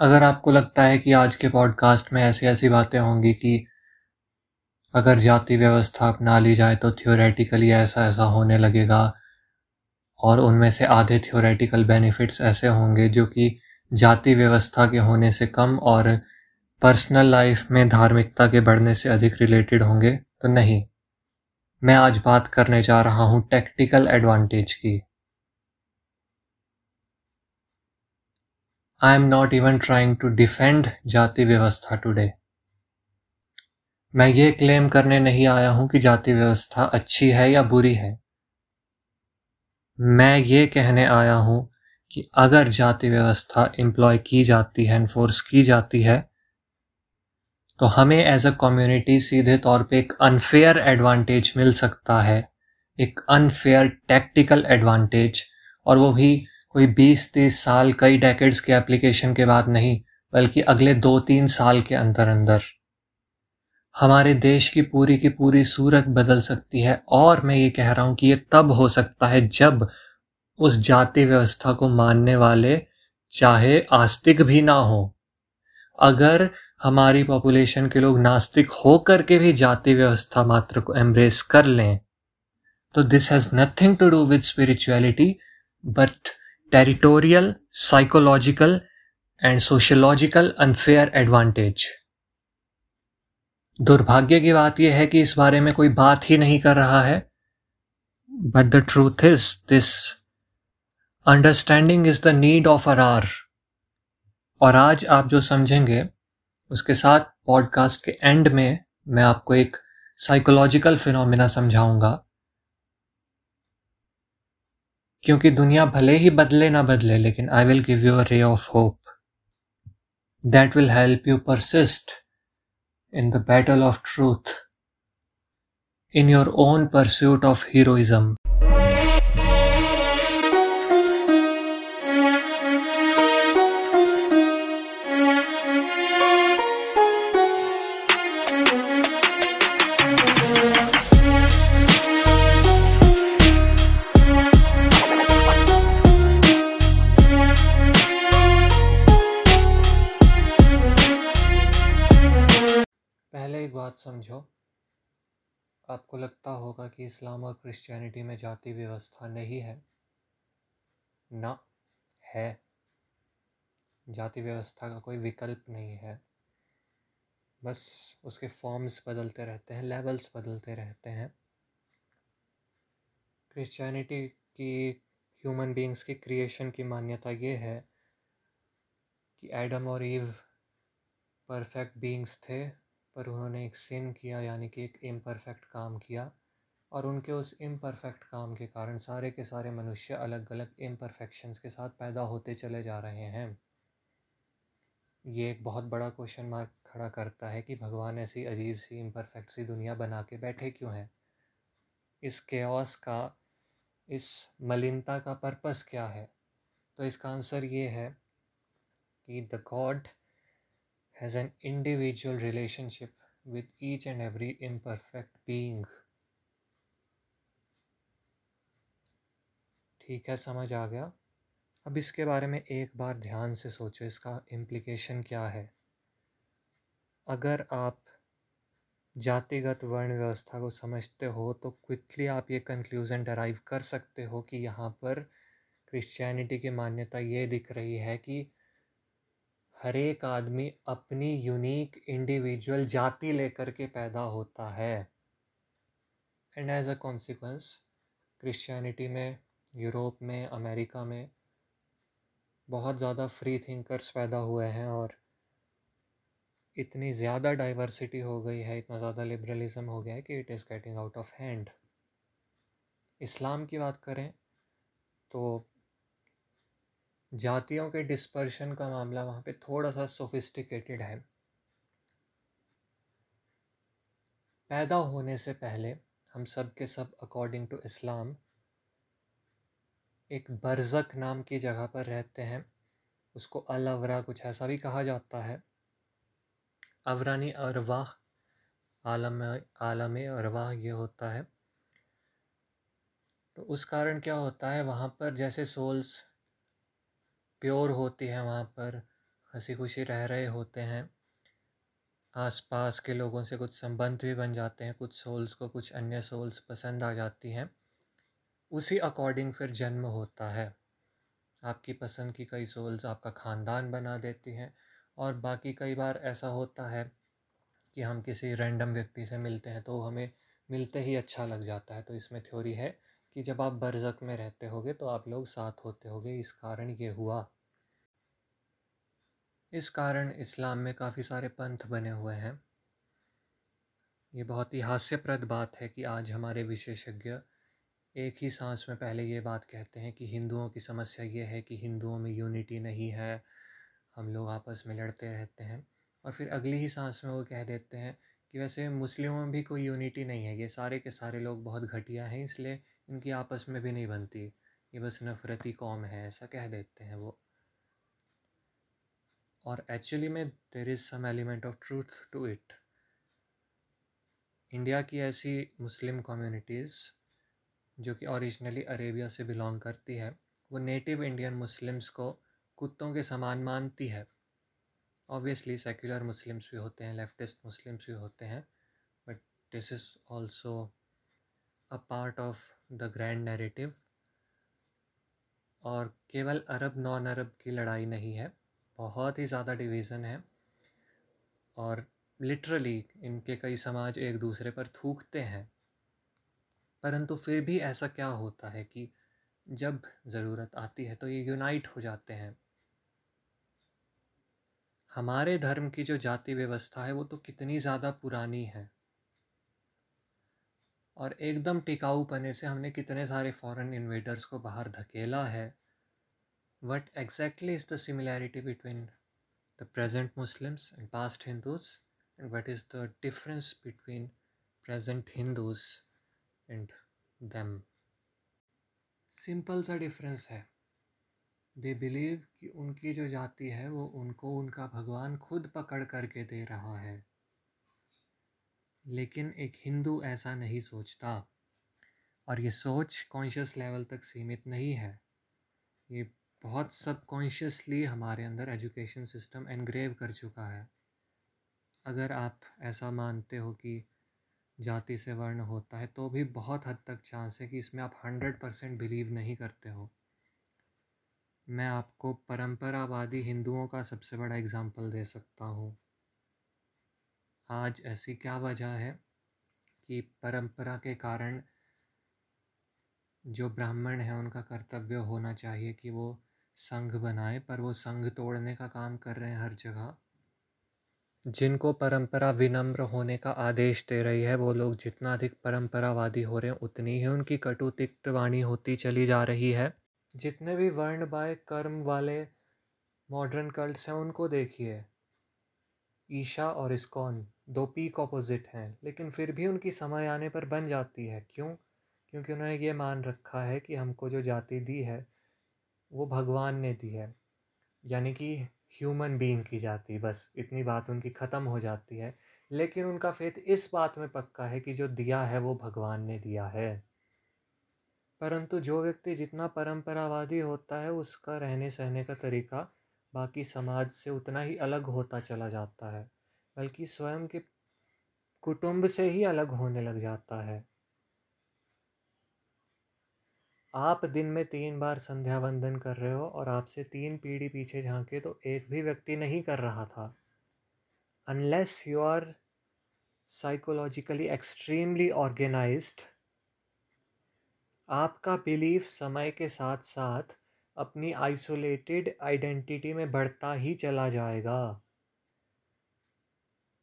अगर आपको लगता है कि आज के पॉडकास्ट में ऐसी ऐसी बातें होंगी कि अगर जाति व्यवस्था अपना ली जाए तो थियोरेटिकली ऐसा ऐसा होने लगेगा और उनमें से आधे थियोरेटिकल बेनिफिट्स ऐसे होंगे जो कि जाति व्यवस्था के होने से कम और पर्सनल लाइफ में धार्मिकता के बढ़ने से अधिक रिलेटेड होंगे तो नहीं। मैं आज बात करने जा रहा हूँ टेक्टिकल एडवांटेज की। I am not even trying to defend जाति व्यवस्था टुडे मैं ये क्लेम करने नहीं आया हूँ कि जाति व्यवस्था अच्छी है या बुरी है. मैं ये कहने आया हूँ कि अगर जाति व्यवस्था एम्प्लॉय की जाती है इन्फोर्स की जाती है तो हमें एज अ कम्युनिटी सीधे तौर पे एक अनफेयर एडवांटेज मिल सकता है. एक अनफेयर टैक्टिकल एडवांटेज और वो भी कोई 20-30 साल, कई डेकेड्स के एप्लीकेशन के बाद नहीं, बल्कि अगले दो तीन साल के अंदर अंदर। हमारे देश की पूरी की पूरी सूरत बदल सकती है, और मैं ये कह रहा हूँ कि ये तब हो सकता है जब उस जाति व्यवस्था को मानने वाले, चाहे आस्तिक भी ना हो। अगर हमारी पॉपुलेशन के लोग नास्तिक होकर के भी जाति व्यवस्था मात्र को एम्ब्रेस कर लें तो this has nothing to do with spirituality but territorial psychological and sociological unfair advantage दुर्भाग्य की बात यह है कि इस बारे में कोई बात ही नहीं कर रहा है। But the truth is this understanding is the need of uh our और आज आप जो समझेंगे, उसके साथ पॉडकास्ट के एंड में मैं आपको एक साइकोलॉजिकल फिनोमिना समझाऊँगा। क्योंकि दुनिया भले ही बदले ना बदले, लेकिन I will give you a ray of hope that will help you persist in the battle of truth in your own pursuit of heroism बात समझो। आपको लगता होगा कि इस्लाम और क्रिश्चियनिटी में जाति व्यवस्था नहीं है। ना, है। जाति व्यवस्था का कोई विकल्प नहीं है। बस उसके फॉर्म्स बदलते रहते हैं लेवल्स बदलते रहते हैं। क्रिश्चियनिटी की ह्यूमन बींग्स की क्रिएशन की मान्यता ये है कि एडम और ईव परफेक्ट बींग्स थे। पर उन्होंने एक सिन किया, यानी कि एक इम्परफेक्ट काम किया और उनके उस इम्परफेक्ट काम के कारण सारे के सारे मनुष्य अलग अलग इम्परफेक्शंस के साथ पैदा होते चले जा रहे हैं। ये एक बहुत बड़ा क्वेश्चन मार्क खड़ा करता है कि भगवान ऐसी अजीब सी इम्परफेक्ट सी दुनिया बना के बैठे क्यों हैं? इस केओस का, इस मलिनता का पर्पस क्या है? तो इसका आंसर ये है कि the God has an individual relationship with each and every imperfect being. ठीक है, समझ आ गया अब इसके बारे में एक बार ध्यान से सोचो, इसका इम्प्लीकेशन क्या है अगर आप जातिगत वर्ण व्यवस्था को समझते हो तो क्विकली आप ये कंक्लूज़न डराइव कर सकते हो कि यहाँ पर क्रिश्चियनिटी की मान्यता ये दिख रही है कि हर एक आदमी अपनी यूनिक इंडिविजुअल जाति लेकर के पैदा होता है। And as a consequence Christianity में यूरोप में अमेरिका में बहुत ज़्यादा फ्री थिंकर्स पैदा हुए हैं और इतनी ज़्यादा डाइवर्सिटी हो गई है, इतना ज़्यादा लिबरलिज्म हो गया है कि it is getting out of hand Islam की बात करें तो जातियों के डिस्पर्शन का मामला वहाँ पे थोड़ा सा सोफिस्टिकेटेड है। पैदा होने से पहले हम सब के सब अकॉर्डिंग टू इस्लाम एक बरज़क नाम की जगह पर रहते हैं। उसको अलवरा कुछ ऐसा भी कहा जाता है। अवरानी अरवाह आलम आलम अरवाह ये होता है। तो उस कारण क्या होता है? वहाँ पर जैसे सोल्स प्योर होती है, वहाँ पर हँसी खुशी रह रहे होते हैं। आसपास के लोगों से कुछ संबंध भी बन जाते हैं, कुछ सोल्स को कुछ अन्य सोल्स पसंद आ जाती हैं। उसी अकॉर्डिंग फिर जन्म होता है। आपकी पसंद की कई सोल्स आपका ख़ानदान बना देती हैं और बाकी कई बार ऐसा होता है कि हम किसी रैंडम व्यक्ति से मिलते हैं तो हमें मिलते ही अच्छा लग जाता है तो इसमें थ्योरी है कि जब आप बरज़क में रहते होगे तो आप लोग साथ होते होगे। इस कारण ये हुआ। इस कारण इस्लाम में काफ़ी सारे पंथ बने हुए हैं। ये बहुत ही हास्यप्रद बात है कि आज हमारे विशेषज्ञ एक ही सांस में पहले ये बात कहते हैं कि हिंदुओं की समस्या ये है कि हिंदुओं में यूनिटी नहीं है। हम लोग आपस में लड़ते रहते हैं। और फिर अगली ही सांस में वो कह देते हैं कि वैसे मुस्लिमों में भी कोई यूनिटी नहीं है। ये सारे के सारे लोग बहुत घटिया हैं, इसलिए इनकी आपस में भी नहीं बनती। ये बस नफ़रती कौम है, ऐसा कह देते हैं वो। और एक्चुअली में there is some element of truth to it India की ऐसी मुस्लिम कम्युनिटीज़ जो कि ओरिजिनली अरेबिया से बिलोंग करती है, वो नेटिव इंडियन मुस्लिम्स को कुत्तों के समान मानती है। ऑब्वियसली सेक्युलर मुस्लिम्स भी होते हैं लेफ्टिस्ट मुस्लिम्स भी होते हैं but this is also a part of the grand narrative और केवल अरब नॉन अरब की लड़ाई नहीं है, बहुत ही ज़्यादा डिवीज़न है और लिटरली इनके कई समाज एक दूसरे पर थूकते हैं। परंतु फिर भी ऐसा क्या होता है कि जब ज़रूरत आती है तो ये यूनाइट हो जाते हैं। हमारे धर्म की जो जाति व्यवस्था है वो तो कितनी ज़्यादा पुरानी है। और एकदम टिकाऊ पने से हमने कितने सारे फॉरेन इन्वेडर्स को बाहर धकेला है। What exactly is the similarity between the present Muslims and past Hindus and what is the difference between present Hindus and them simple सा डिफरेंस है। दे बिलीव कि उनकी जो जाति है, वो उनको उनका भगवान खुद पकड़ करके दे रहा है। लेकिन एक हिंदू ऐसा नहीं सोचता। और ये सोच कॉन्शियस लेवल तक सीमित नहीं है। ये बहुत सब कॉन्शियसली हमारे अंदर एजुकेशन सिस्टम एनग्रेव कर चुका है। अगर आप ऐसा मानते हो कि जाति से वर्ण होता है तो भी बहुत हद तक चांस है कि इसमें आप हंड्रेड परसेंट बिलीव नहीं करते हो। मैं आपको परंपरावादी हिंदुओं का सबसे बड़ा एग्ज़ाम्पल दे सकता हूँ। आज ऐसी क्या वजह है कि परंपरा के कारण जो ब्राह्मण हैं, उनका कर्तव्य होना चाहिए कि वो संघ बनाए, पर वो संघ तोड़ने का काम कर रहे हैं हर जगह। जिनको परंपरा विनम्र होने का आदेश दे रही है, वो लोग जितना अधिक परंपरावादी हो रहे हैं, उतनी ही उनकी कटु तिक्त वाणी होती चली जा रही है। जितने भी वर्ण बाय कर्म वाले मॉडर्न कल्ट्स हैं, उनको देखिए। ईशा और इस्कॉन। दो पीक ऑपोजिट हैं, लेकिन फिर भी उनकी समय आने पर बन जाती है। क्यों? क्योंकि उन्होंने ये मान रखा है कि हमको जो जाति दी है, वो भगवान ने दी है। यानी कि ह्यूमन बीइंग की जाति, बस। इतनी बात उनकी ख़त्म हो जाती है। लेकिन उनका फेथ इस बात में पक्का है कि जो दिया है, वो भगवान ने दिया है। परंतु जो व्यक्ति जितना परंपरावादी होता है, उसका रहने सहने का तरीका बाकी समाज से उतना ही अलग होता चला जाता है। बल्कि स्वयं के कुटुंब से ही अलग होने लग जाता है। आप दिन में तीन बार संध्या वंदन कर रहे हो और आपसे तीन पीढ़ी पीछे झांके तो एक भी व्यक्ति नहीं कर रहा था। Unless you are psychologically extremely organised आपका बिलीफ समय के साथ साथ अपनी आइसोलेटेड आइडेंटिटी में बढ़ता ही चला जाएगा।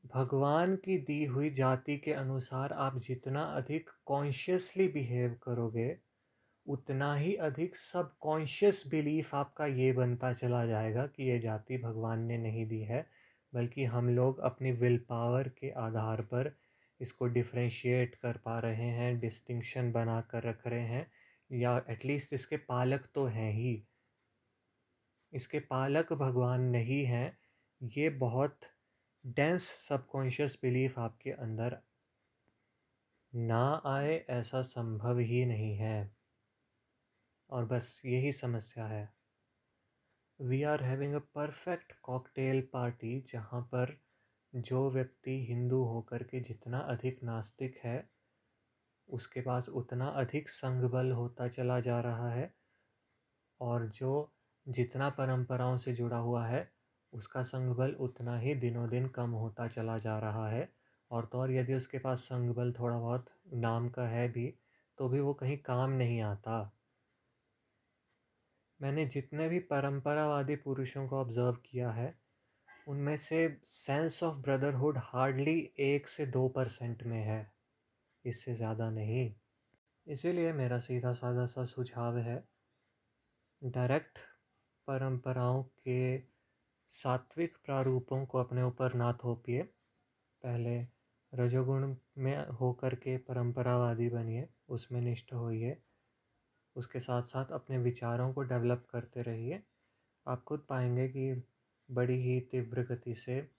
भगवान की दी हुई जाति के अनुसार आप जितना अधिक कॉन्शियसली बिहेव करोगे, उतना ही अधिक सब कॉन्शियस बिलीफ आपका ये बनता चला जाएगा कि ये जाति भगवान ने नहीं दी है, बल्कि हम लोग अपनी विल पावर के आधार पर इसको डिफ्रेंशिएट कर पा रहे हैं डिस्टिंक्शन बना कर रख रहे हैं, या एटलीस्ट इसके पालक तो हैं ही। इसके पालक भगवान नहीं हैं, ये बहुत डेंस सबकॉन्शियस बिलीफ आपके अंदर ना आए ऐसा संभव ही नहीं है। और बस यही समस्या है। We are having a perfect cocktail party जहाँ पर जो व्यक्ति हिंदू होकर के जितना अधिक नास्तिक है, उसके पास उतना अधिक संघ बल होता चला जा रहा है। और जो जितना परंपराओं से जुड़ा हुआ है उसका संघ बल उतना ही दिनों दिन कम होता चला जा रहा है। और तो और यदि उसके पास संघ बल थोड़ा बहुत नाम का है भी तो भी वो कहीं काम नहीं आता। मैंने जितने भी परंपरावादी पुरुषों को ऑब्ज़र्व किया है, उनमें से सेंस ऑफ़ ब्रदरहुड हार्डली एक से दो परसेंट में है। इससे ज़्यादा नहीं। इसीलिए मेरा सीधा साधा सा सुझाव है डायरेक्ट परंपराओं के सात्विक प्रारूपों को अपने ऊपर ना थोपिए। पहले रजोगुण में होकर के परंपरावादी बनिए, उसमें निष्ठ होइए। उसके साथ साथ अपने विचारों को डेवलप करते रहिए। आप खुद पाएँगे कि बड़ी ही तीव्र गति से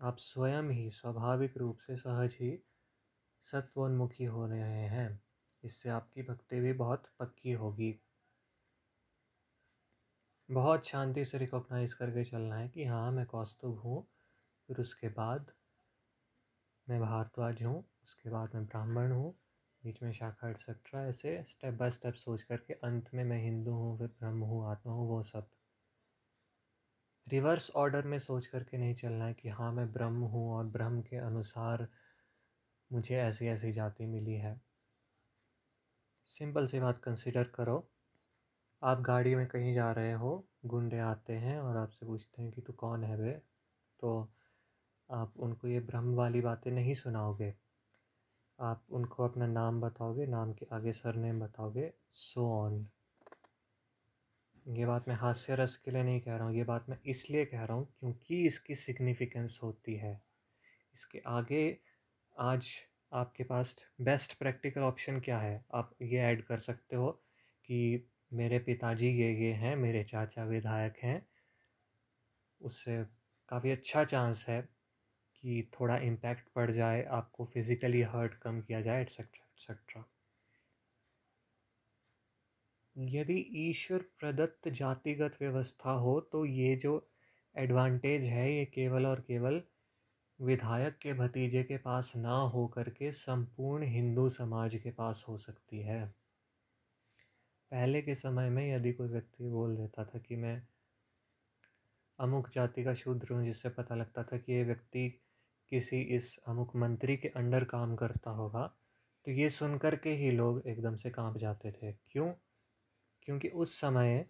आप स्वयं ही स्वाभाविक रूप से सहज ही सत्वोन्मुखी हो रहे हैं। इससे आपकी भक्ति भी बहुत पक्की होगी। बहुत शांति से रिकॉग्नाइज करके चलना है कि हाँ मैं कौस्तुभ हूँ। फिर उसके बाद मैं भारद्वाज हूँ, उसके बाद मैं ब्राह्मण हूँ। बीच में शाखा एक्सेट्रा ऐसे स्टेप बाय स्टेप सोच करके अंत में मैं हिंदू हूँ, फिर ब्रह्म हूँ, आत्मा हूँ, वो सब। रिवर्स ऑर्डर में सोच करके नहीं चलना है कि हाँ मैं ब्रह्म हूँ और ब्रह्म के अनुसार मुझे ऐसी ऐसी जाति मिली है। सिंपल सी बात कंसिडर करो। आप गाड़ी में कहीं जा रहे हो, गुंडे आते हैं और आपसे पूछते हैं कि तू कौन है बे? तो आप उनको ये ब्रह्म वाली बातें नहीं सुनाओगे। आप उनको अपना नाम बताओगे, नाम के आगे सरनेम बताओगे सो ऑन ये बात मैं हास्य रस के लिए नहीं कह रहा हूँ, ये बात मैं इसलिए कह रहा हूँ क्योंकि इसकी सिग्निफिकेंस होती है। इसके आगे आज आपके पास बेस्ट प्रैक्टिकल ऑप्शन क्या है? आप ये ऐड कर सकते हो कि मेरे पिताजी ये ये हैं, मेरे चाचा विधायक हैं। उससे काफ़ी अच्छा चांस है कि थोड़ा इम्पैक्ट पड़ जाए, आपको फिज़िकली हर्ट कम किया जाए एट्सेट्रा एट्सेट्रा यदि ईश्वर प्रदत्त जातिगत व्यवस्था हो तो ये जो एडवांटेज है, ये केवल और केवल विधायक के भतीजे के पास ना हो करके संपूर्ण हिंदू समाज के पास हो सकती है। पहले के समय में यदि कोई व्यक्ति बोल देता था कि मैं अमुक जाति का शूद्र हूँ, जिससे पता लगता था कि ये व्यक्ति किसी इस अमुक मंत्री के अंडर काम करता होगा तो ये सुन कर के ही लोग एकदम से काँप जाते थे। क्यों? क्योंकि उस समय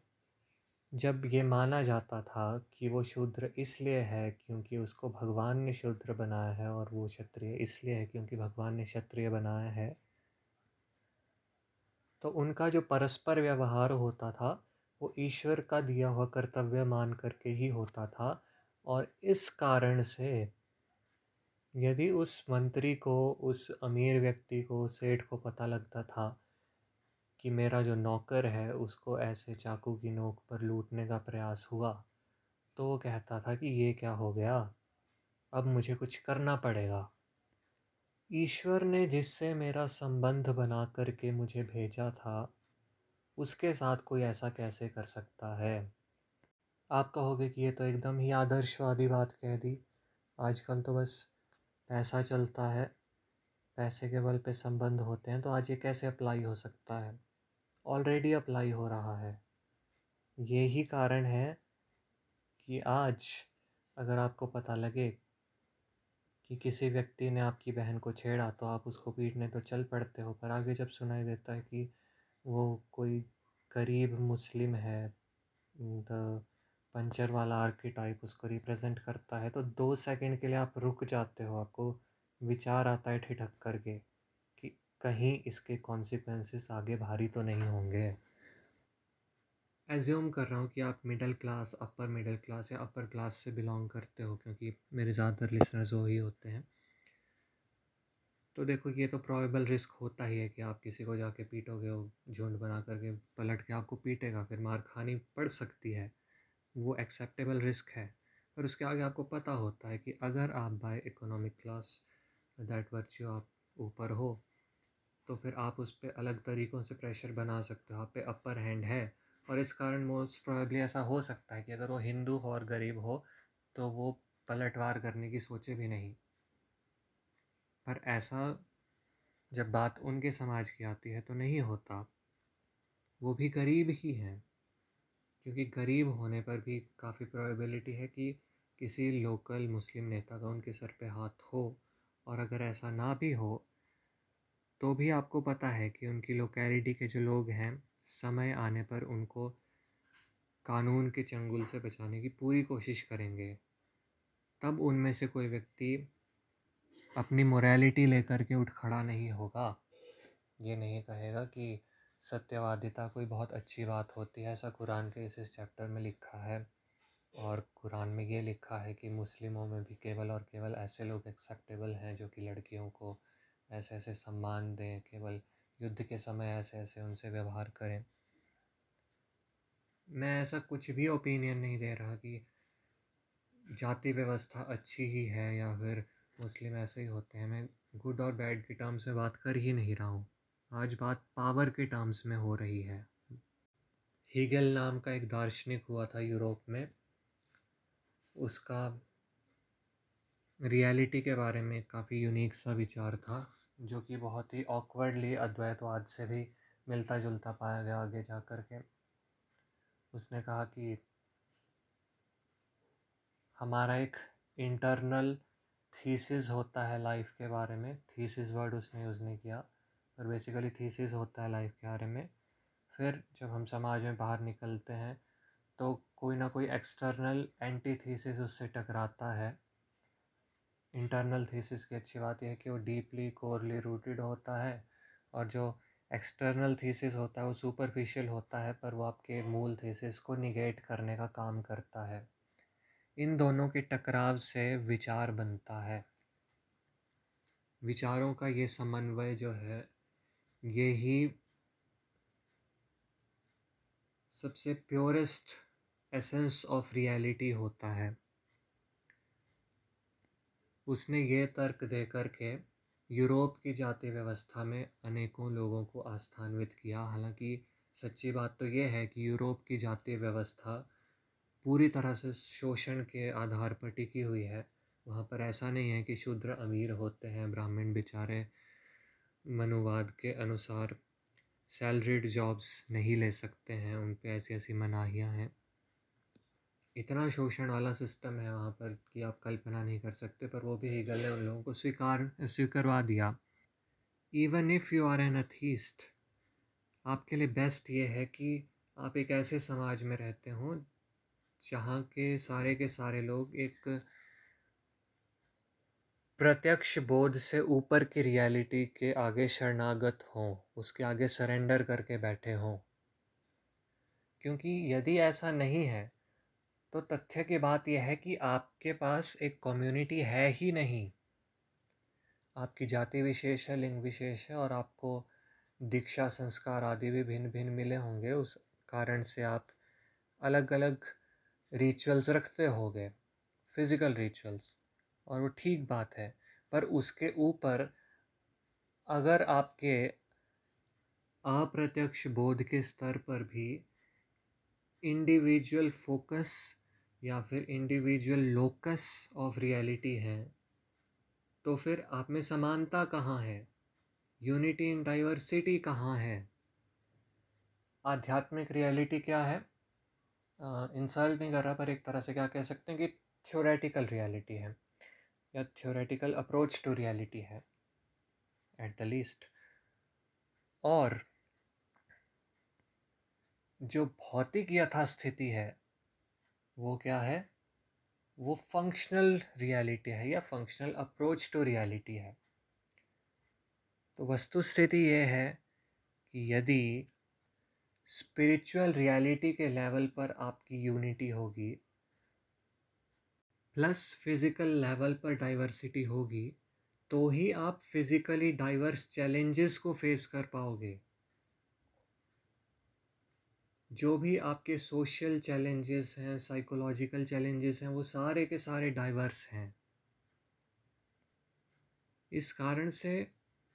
जब ये माना जाता था कि वो शूद्र इसलिए है क्योंकि उसको भगवान ने शूद्र बनाया है और वो क्षत्रिय इसलिए है क्योंकि भगवान ने क्षत्रिय बनाया है तो उनका जो परस्पर व्यवहार होता था, वो ईश्वर का दिया हुआ कर्तव्य मान करके ही होता था और इस कारण से यदि उस मंत्री को, उस अमीर व्यक्ति को सेठ को पता लगता था कि मेरा जो नौकर है, उसको ऐसे चाकू की नोक पर लूटने का प्रयास हुआ तो वो कहता था कि ये क्या हो गया? अब मुझे कुछ करना पड़ेगा। ईश्वर ने जिससे मेरा संबंध बना करके मुझे भेजा था, उसके साथ कोई ऐसा कैसे कर सकता है? आप कहोगे कि ये तो एकदम ही आदर्शवादी बात कह दी। आजकल तो बस पैसा चलता है, पैसे के बल पे संबंध होते हैं तो आज ये कैसे अप्लाई हो सकता है? ऑलरेडी अप्लाई हो रहा है। यही कारण है कि आज अगर आपको पता लगे कि किसी व्यक्ति ने आपकी बहन को छेड़ा तो आप उसको पीटने तो चल पड़ते हो। पर आगे जब सुनाई देता है कि वो कोई गरीब मुस्लिम है, द पंचर वाला आर्किटाइप उसको रिप्रेजेंट करता है तो दो सेकंड के लिए आप रुक जाते हो, आपको विचार आता है ठिठक करके कि कहीं इसके कॉन्सिक्वेंसेस आगे भारी तो नहीं होंगे। एज्यूम कर रहा हूँ कि आप middle class upper middle class या अपर क्लास से बिलोंग करते हो, क्योंकि मेरे ज़्यादातर लिसनर्स वो ही होते हैं। तो देखो, ये तो प्रॉबेबल रिस्क होता ही है कि आप किसी को जाके पीटोगे, वो झुंड बना करके पलट के आपको पीटेगा, फिर मार खानी पड़ सकती है। वो एक्सेप्टेबल रिस्क है। पर उसके आगे आपको पता होता है कि अगर आप by economic class that virtue आप ऊपर हो तो फिर आप उस पर अलग तरीक़ों से प्रेशर बना सकते हो। आप पे अपर हैंड है और इस कारण मोस्ट प्रोबेबली ऐसा हो सकता है कि अगर वो हिंदू हो और गरीब हो तो वो पलटवार करने की सोचे भी नहीं। पर ऐसा जब बात उनके समाज की आती है तो नहीं होता। वो भी गरीब ही हैं, क्योंकि गरीब होने पर भी काफ़ी प्रोबेबिलिटी है कि किसी लोकल मुस्लिम नेता का उनके सर पे हाथ हो, और अगर ऐसा ना भी हो तो भी आपको पता है कि उनकी लोकेलिटी के जो लोग हैं समय आने पर उनको कानून के चंगुल से बचाने की पूरी कोशिश करेंगे। तब उनमें से कोई व्यक्ति अपनी मोरालिटी लेकर के उठ खड़ा नहीं होगा। ये नहीं कहेगा कि सत्यवादिता कोई बहुत अच्छी बात होती है, ऐसा कुरान के इस इस चैप्टर में लिखा है। और कुरान में ये लिखा है कि मुस्लिमों में भी केवल और केवल ऐसे लोग एक्सेप्टेबल हैं जो कि लड़कियों को ऐसे ऐसे सम्मान दें, केवल युद्ध के समय ऐसे ऐसे उनसे व्यवहार करें। मैं ऐसा कुछ भी ओपिनियन नहीं दे रहा कि जाति व्यवस्था अच्छी ही है या फिर मुस्लिम ऐसे ही होते हैं। मैं गुड और बैड के टर्म्स में बात कर ही नहीं रहा हूँ। आज बात पावर के टर्म्स में हो रही है। हीगल नाम का एक दार्शनिक हुआ था यूरोप में। उसका रियलिटी के बारे में काफ़ी यूनिक सा विचार था। जो कि बहुत ही ऑकवर्डली अद्वैतवाद से भी मिलता जुलता पाया गया आगे जा कर के। उसने कहा कि हमारा एक इंटरनल थीसिस होता है लाइफ के बारे में। थीसिस वर्ड उसने यूज़ नहीं किया, पर बेसिकली थीसिस होता है लाइफ के बारे में। फिर जब हम समाज में बाहर निकलते हैं तो कोई ना कोई एक्सटर्नल एंटी थीसिस उससे टकराता है। इंटरनल थीसिस की अच्छी बात यह है कि वो डीपली कोरली रूटेड होता है और जो एक्सटर्नल थीसिस होता है, वो सुपरफिशियल होता है, पर वो आपके मूल थीसिस को निगेट करने का काम करता है। इन दोनों के टकराव से विचार बनता है। विचारों का ये समन्वय जो है, ये ही सबसे प्योरेस्ट एसेंस ऑफ़ रियलिटी होता है। उसने ये तर्क दे के यूरोप की जाति व्यवस्था में अनेकों लोगों को आस्थान्वित किया। हालाँकि सच्ची बात तो ये है कि यूरोप की जाति व्यवस्था पूरी तरह से शोषण के आधार पर टिकी हुई है। वहाँ पर ऐसा नहीं है कि शूद्र अमीर होते हैं, ब्राह्मण बेचारे मनुवाद के अनुसार सैलरीड जॉब्स नहीं ले सकते हैं उन पर ऐसी ऐसी मनाहियाँ हैं। इतना शोषण वाला सिस्टम है वहाँ पर कि आप कल्पना नहीं कर सकते, पर वो भी हीगल ने उन लोगों को स्वीकार, स्वीकारवा दिया। Even if you are an atheist आपके लिए बेस्ट ये है कि आप एक ऐसे समाज में रहते हों, जहाँ के सारे के सारे लोग एक प्रत्यक्ष बोध से ऊपर की रियलिटी के आगे शरणागत हों, उसके आगे सरेंडर करके बैठे हों। क्योंकि यदि ऐसा नहीं है तो तथ्य की बात यह है कि आपके पास एक कम्युनिटी है ही नहीं। आपकी जाति विशेष है, लिंग विशेष है और आपको दीक्षा, संस्कार आदि भी भिन्न भिन्न मिले होंगे। उस कारण से आप अलग अलग रिचुअल्स रखते होगे फ़िज़िकल रिचुअल्स और वो ठीक बात है, पर उसके ऊपर अगर आपके अप्रत्यक्ष बोध के स्तर पर भी इंडिविजुअल फोकस या फिर इंडिविजुअल लोकस ऑफ़ रियलिटी है तो फिर आप में समानता कहाँ है? यूनिटी इन डाइवर्सिटी कहाँ है? आध्यात्मिक रियलिटी क्या है? इंसल्ट नहीं कर रहा, पर एक तरह से क्या कह सकते हैं कि थ्योरेटिकल रियलिटी है, या थ्योरेटिकल अप्रोच टू रियलिटी है एट द लीस्ट और जो भौतिक यथास्थिति है वो क्या है? वो फंक्शनल रियलिटी है या फंक्शनल अप्रोच टू रियलिटी है। तो वस्तु स्थिति ये है कि यदि स्पिरिचुअल रियलिटी के लेवल पर आपकी यूनिटी होगी प्लस फ़िज़िकल लेवल पर डाइवर्सिटी होगी तो ही आप फिज़िकली डाइवर्स चैलेंजेस को फेस कर पाओगे। जो भी आपके सोशल चैलेंजेस हैं साइकोलॉजिकल चैलेंजेस हैं, वो सारे के सारे डाइवर्स हैं। इस कारण से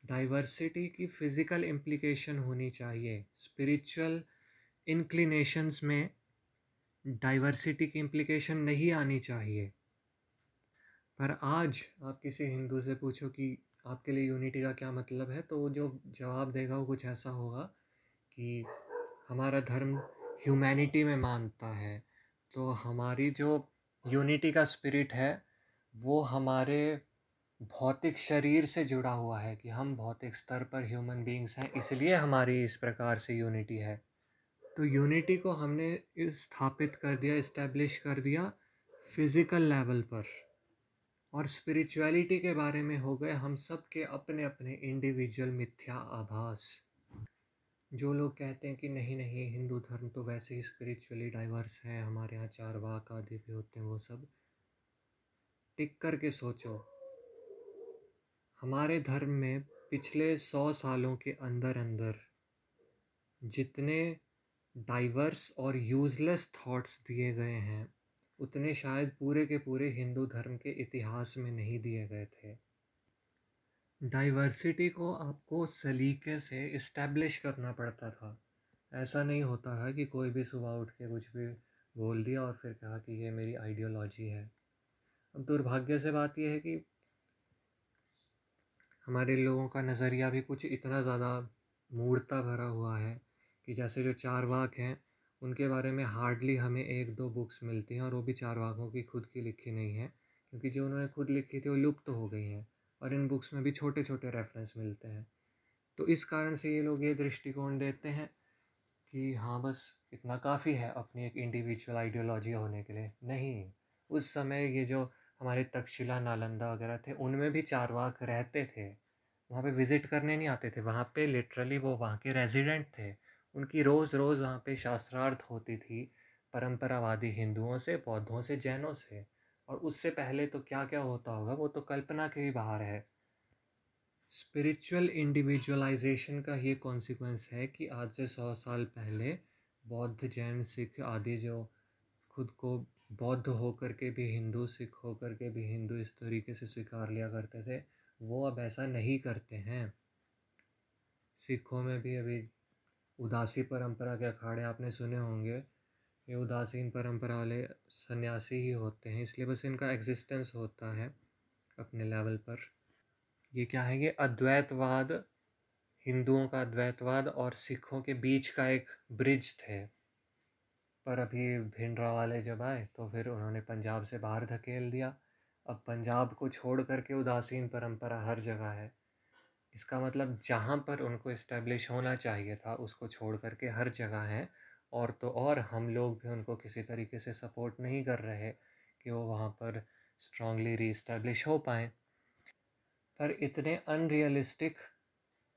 डाइवर्सिटी की फ़िज़िकल इम्प्लीकेशन होनी चाहिए। स्पिरिचुअल इंक्लिनेशंस में डाइवर्सिटी की इम्प्लीकेशन नहीं आनी चाहिए। पर आज आप किसी हिंदू से पूछो कि आपके लिए यूनिटी का क्या मतलब है तो जो जवाब देगा वो कुछ ऐसा होगा कि हमारा धर्म ह्यूमैनिटी में मानता है तो हमारी जो यूनिटी का स्पिरिट है, वो हमारे भौतिक शरीर से जुड़ा हुआ है कि हम भौतिक स्तर पर ह्यूमन बींग्स हैं, इसलिए हमारी इस प्रकार से यूनिटी है। तो यूनिटी को हमने स्थापित कर दिया इस्टेब्लिश कर दिया फ़िज़िकल लेवल पर। और स्पिरिचुअलिटी के बारे में हो गए, हम सब के अपने अपने इंडिविजुअल मिथ्या आभास। जो लोग कहते हैं कि नहीं नहीं, हिंदू धर्म तो वैसे ही स्पिरिचुअली डाइवर्स है, हमारे यहाँ चार वाक आदि भी होते हैं, वो सब। टिक करके सोचो। हमारे धर्म में पिछले सौ सालों के अंदर अंदर जितने डाइवर्स और यूज़लेस थॉट्स दिए गए हैं, उतने शायद पूरे के पूरे हिंदू धर्म के इतिहास में नहीं दिए गए थे। डाइवर्सिटी को आपको सलीके से इस्टेब्लिश करना पड़ता था। ऐसा नहीं होता है कि कोई भी सुबह उठ के कुछ भी बोल दिया और फिर कहा कि ये मेरी आइडियोलॉजी है। अब दुर्भाग्य से बात यह है कि हमारे लोगों का नज़रिया भी कुछ इतना ज़्यादा मूर्ता भरा हुआ है कि जैसे जो चार वाक हैं, उनके बारे में हार्डली हमें एक दो बुक्स मिलती हैं और वो भी चार वाकों की खुद की लिखी नहीं है, क्योंकि जो उन्होंने खुद लिखी थी वो लुप्त तो हो गई हैं। और इन बुक्स में भी छोटे छोटे रेफरेंस मिलते हैं। तो इस कारण से ये लोग ये दृष्टिकोण देते हैं कि हाँ बस इतना काफ़ी है अपनी एक इंडिविजुअल आइडियोलॉजी होने के लिए। नहीं, उस समय ये जो हमारे तक्षशिला, नालंदा वगैरह थे, उनमें भी चारवाक रहते थे। वहाँ पे विज़िट करने नहीं आते थे। वहाँ पे लिटरली वो वहाँ के रेजिडेंट थे। उनकी रोज़ रोज़ वहाँ पे शास्त्रार्थ होती थी परंपरावादी हिंदुओं से, बौद्धों से, जैनों से। और उससे पहले तो क्या क्या होता होगा, वो तो कल्पना के ही बाहर है। स्पिरिचुअल इंडिविजुअलाइजेशन का ये कॉन्सिक्वेंस है कि आज से सौ साल पहले बौद्ध, जैन, सिख आदि जो खुद को बौद्ध होकर के भी, हिंदू, सिख होकर के भी, हिंदू इस तरीके से स्वीकार लिया करते थे, वो अब ऐसा नहीं करते हैं। सिखों में भी अभी उदासी परंपरा के अखाड़े आपने सुने होंगे ये उदासीन परंपरा वाले सन्यासी ही होते हैं, इसलिए बस इनका एग्जिस्टेंस होता है अपने लेवल पर। ये क्या है, ये अद्वैतवाद, हिंदुओं का अद्वैतवाद और सिखों के बीच का एक ब्रिज थे। पर अभी भिंडरा वाले जब आए तो फिर उन्होंने पंजाब से बाहर धकेल दिया। अब पंजाब को छोड़ करके उदासीन परंपरा हर जगह है। इसका मतलब जहाँ पर उनको इस्टेब्लिश होना चाहिए था, उसको छोड़ करके हर जगह है। और तो और हम लोग भी उनको किसी तरीके से सपोर्ट नहीं कर रहे कि वो वहाँ पर स्ट्रांगली रीस्टैब्लिश हो पाएँ। पर इतने अनरियलिस्टिक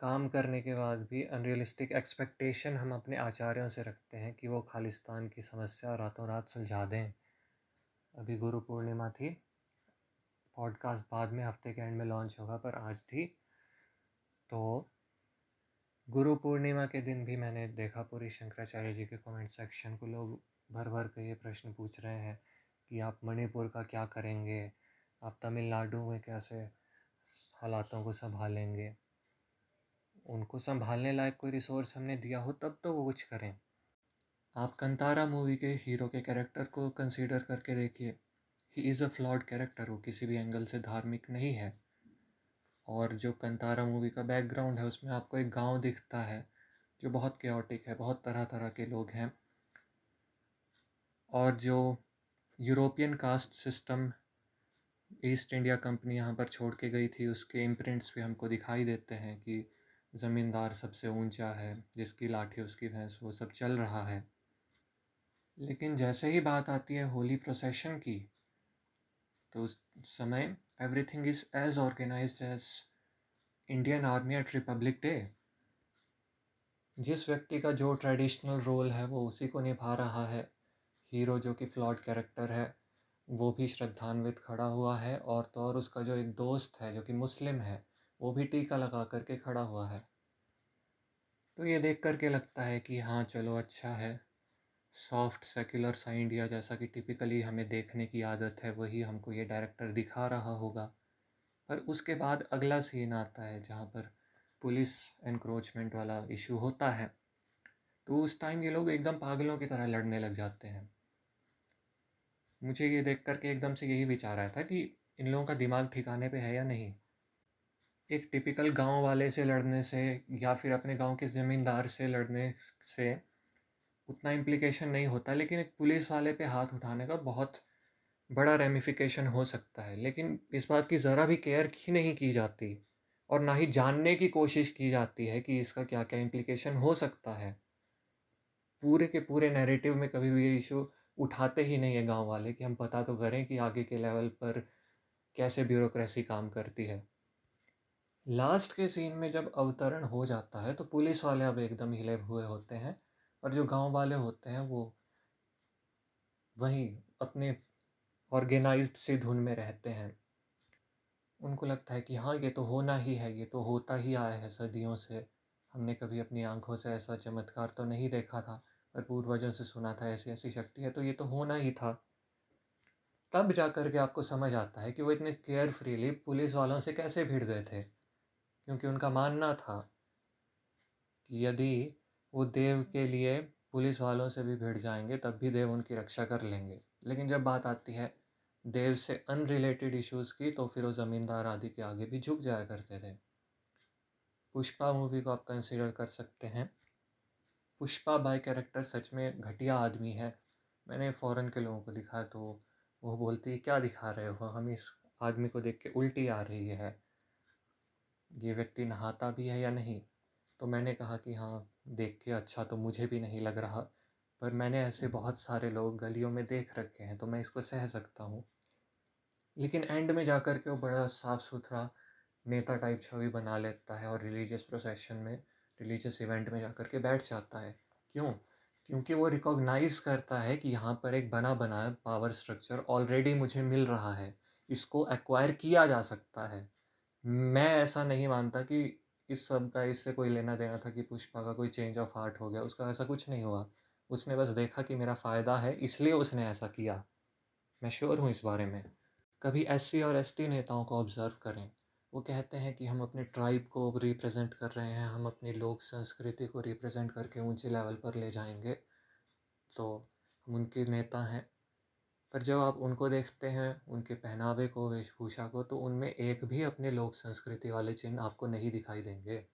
काम करने के बाद भी अनरियलिस्टिक एक्सपेक्टेशन हम अपने आचार्यों से रखते हैं कि वो खालिस्तान की समस्या रातों रात सुलझा दें। अभी गुरु पूर्णिमा थी पॉडकास्ट बाद में हफ़्ते के एंड में लॉन्च होगा पर आज थी तो गुरु पूर्णिमा के दिन भी मैंने देखा पूरी शंकराचार्य जी के कमेंट सेक्शन को। लोग भर भर के ये प्रश्न पूछ रहे हैं कि आप मणिपुर का क्या करेंगे? आप तमिलनाडु में कैसे हालातों को संभालेंगे? उनको संभालने लायक कोई रिसोर्स हमने दिया हो, तब तो वो कुछ करें। आप कंतारा मूवी के हीरो के कैरेक्टर को कंसीडर करके देखिए। He is a flawed character वो किसी भी एंगल से धार्मिक नहीं है। और जो कंतारा मूवी का बैकग्राउंड है, उसमें आपको एक गाँव दिखता है, जो बहुत केओटिक है, बहुत तरह तरह के लोग हैं। और जो European caste system East India Company यहाँ पर छोड़ के गई थी, उसके इम्प्रिंट्स भी हमको दिखाई देते हैं कि ज़मींदार सबसे ऊँचा है, जिसकी लाठी, उसकी भैंस, वो सब चल रहा है। लेकिन जैसे ही बात आती है होली प्रोसेशन की तो उस समय everything is as organise as Indian Army at Republic Day जिस व्यक्ति का जो ट्रेडिशनल रोल है, वो उसी को निभा रहा है। हीरो जो कि फ्लॉड कैरेक्टर है, वो भी श्रद्धान्वित खड़ा हुआ है और तो और उसका जो एक दोस्त है, जो कि मुस्लिम है, वो भी टीका लगा करके खड़ा हुआ है। तो ये देख करके लगता है कि हाँ चलो अच्छा है। सॉफ्ट, सेक्युलर सा इंडिया जैसा कि टिपिकली हमें देखने की आदत है, वही हमको ये डायरेक्टर दिखा रहा होगा। पर उसके बाद अगला सीन आता है जहाँ पर पुलिस एनक्रोचमेंट वाला इशू होता है। तो उस टाइम ये लोग एकदम पागलों की तरह लड़ने लग जाते हैं। मुझे ये देख करके एकदम से यही विचार आया था कि इन लोगों का दिमाग ठिकाने पे है या नहीं? एक टिपिकल गाँव वाले से लड़ने से या फिर अपने गाँव के ज़मींदार से लड़ने से उतना इम्प्लीकेशन नहीं होता, लेकिन एक पुलिस वाले पे हाथ उठाने का बहुत बड़ा रेमिफिकेशन हो सकता है। लेकिन इस बात की ज़रा भी केयर ही नहीं की जाती और ना ही जानने की कोशिश की जाती है कि इसका क्या क्या इम्प्लीकेशन हो सकता है। पूरे के पूरे नैरेटिव में कभी भी ये इशू उठाते ही नहीं है गाँव वाले कि हम पता तो करें कि आगे के लेवल पर कैसे ब्यूरोक्रेसी काम करती है। लास्ट के सीन में जब अवतरण हो जाता है तो पुलिस वाले अब एकदम हिले हुए होते हैं और जो गाँव वाले होते हैं, वो वहीं अपने ऑर्गेनाइज्ड सी धुन में रहते हैं। उनको लगता है कि हाँ ये तो होना ही है, ये तो होता ही आया है सदियों से। हमने कभी अपनी आँखों से ऐसा चमत्कार तो नहीं देखा था, पर पूर्वजों से सुना था ऐसी ऐसी शक्ति है तो ये तो होना ही था। तब जा कर के आपको समझ आता है कि वो इतने केयर फ्रीली पुलिस वालों से कैसे भिड़ गए थे, क्योंकि उनका मानना था कि यदि वो देव के लिए पुलिस वालों से भी भिड़ जाएँगे, तब भी देव उनकी रक्षा कर लेंगे। लेकिन जब बात आती है देव से अनरिलेटेड इश्यूज़ की तो फिर वो ज़मींदार आदि के आगे भी झुक जाया करते थे। पुष्पा मूवी को आप कंसिडर कर सकते हैं। पुष्पा बाय कैरेक्टर सच में घटिया आदमी है। मैंने फ़ौरन के लोगों को दिखा तो वो बोलती है, क्या दिखा रहे हो? हम इस आदमी को देख के उल्टी आ रही है। ये व्यक्ति नहाता भी है या नहीं? तो मैंने कहा कि हाँ देख के अच्छा तो मुझे भी नहीं लग रहा पर मैंने ऐसे बहुत सारे लोग गलियों में देख रखे हैं तो मैं इसको सह सकता हूँ। लेकिन एंड में जा कर के वो बड़ा साफ़ सुथरा नेता टाइप छवि बना लेता है और रिलीजियस प्रोसेशन में रिलीजियस इवेंट में जा कर के बैठ जाता है। क्यों? क्योंकि वो रिकॉग्नाइज करता है कि यहाँ पर एक बना बनाया पावर स्ट्रक्चर ऑलरेडी मुझे मिल रहा है इसको एक्वायर किया जा सकता है। मैं ऐसा नहीं मानता कि इस सब का, इससे कोई लेना देना था कि पुष्पा का कोई चेंज ऑफ़ हार्ट हो गया, उसका ऐसा कुछ नहीं हुआ। उसने बस देखा कि मेरा फ़ायदा है, इसलिए उसने ऐसा किया। मैं श्योर हूँ इस बारे में। कभी एस और एसटी नेताओं को ऑब्ज़र्व करें। वो कहते हैं कि हम अपने ट्राइब को रिप्रेजेंट कर रहे हैं, हम अपनी लोक संस्कृति को रिप्रेजेंट करके ऊँचे लेवल पर ले जाएँगे। तो हम उनके नेता हैं। पर जब आप उनको देखते हैं, उनके पहनावे को, वेशभूषा को तो उनमें एक भी अपने लोक संस्कृति वाले चिन्ह आपको नहीं दिखाई देंगे।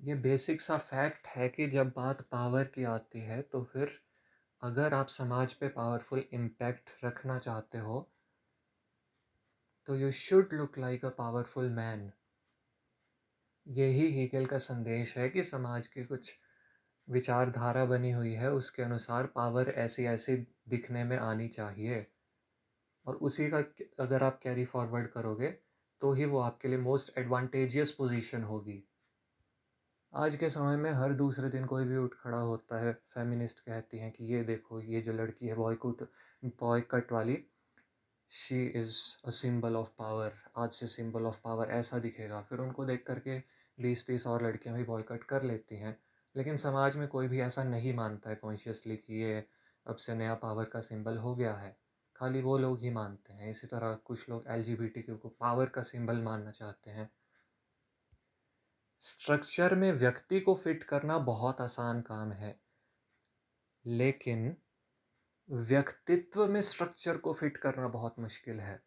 ये बेसिक सा फैक्ट है कि जब बात पावर की आती है तो फिर अगर आप समाज पे पावरफुल इम्पैक्ट रखना चाहते हो तो you should look like a powerful man यही हीगल का संदेश है कि समाज के कुछ विचारधारा बनी हुई है, उसके अनुसार पावर ऐसी ऐसी दिखने में आनी चाहिए। और उसी का अगर आप कैरी फॉरवर्ड करोगे तो ही वो आपके लिए मोस्ट एडवांटेजियस पोजीशन होगी। आज के समय में हर दूसरे दिन कोई भी उठ खड़ा होता है फेमिनिस्ट कहती हैं कि ये देखो, ये जो लड़की है बॉयकुट बॉय कट वाली she is a symbol of power आज से सिंबल ऑफ़ पावर ऐसा दिखेगा। फिर उनको देख करके बीस तीस और लड़कियाँ भी बॉयकट कर लेती हैं। लेकिन समाज में कोई भी ऐसा नहीं मानता है कॉन्शियसली कि ये अब से नया पावर का सिंबल हो गया है। खाली वो लोग ही मानते हैं। इसी तरह कुछ लोग एल को पावर का सिंबल मानना चाहते हैं। स्ट्रक्चर में व्यक्ति को फिट करना बहुत आसान काम है। लेकिन व्यक्तित्व में स्ट्रक्चर को फिट करना बहुत मुश्किल है।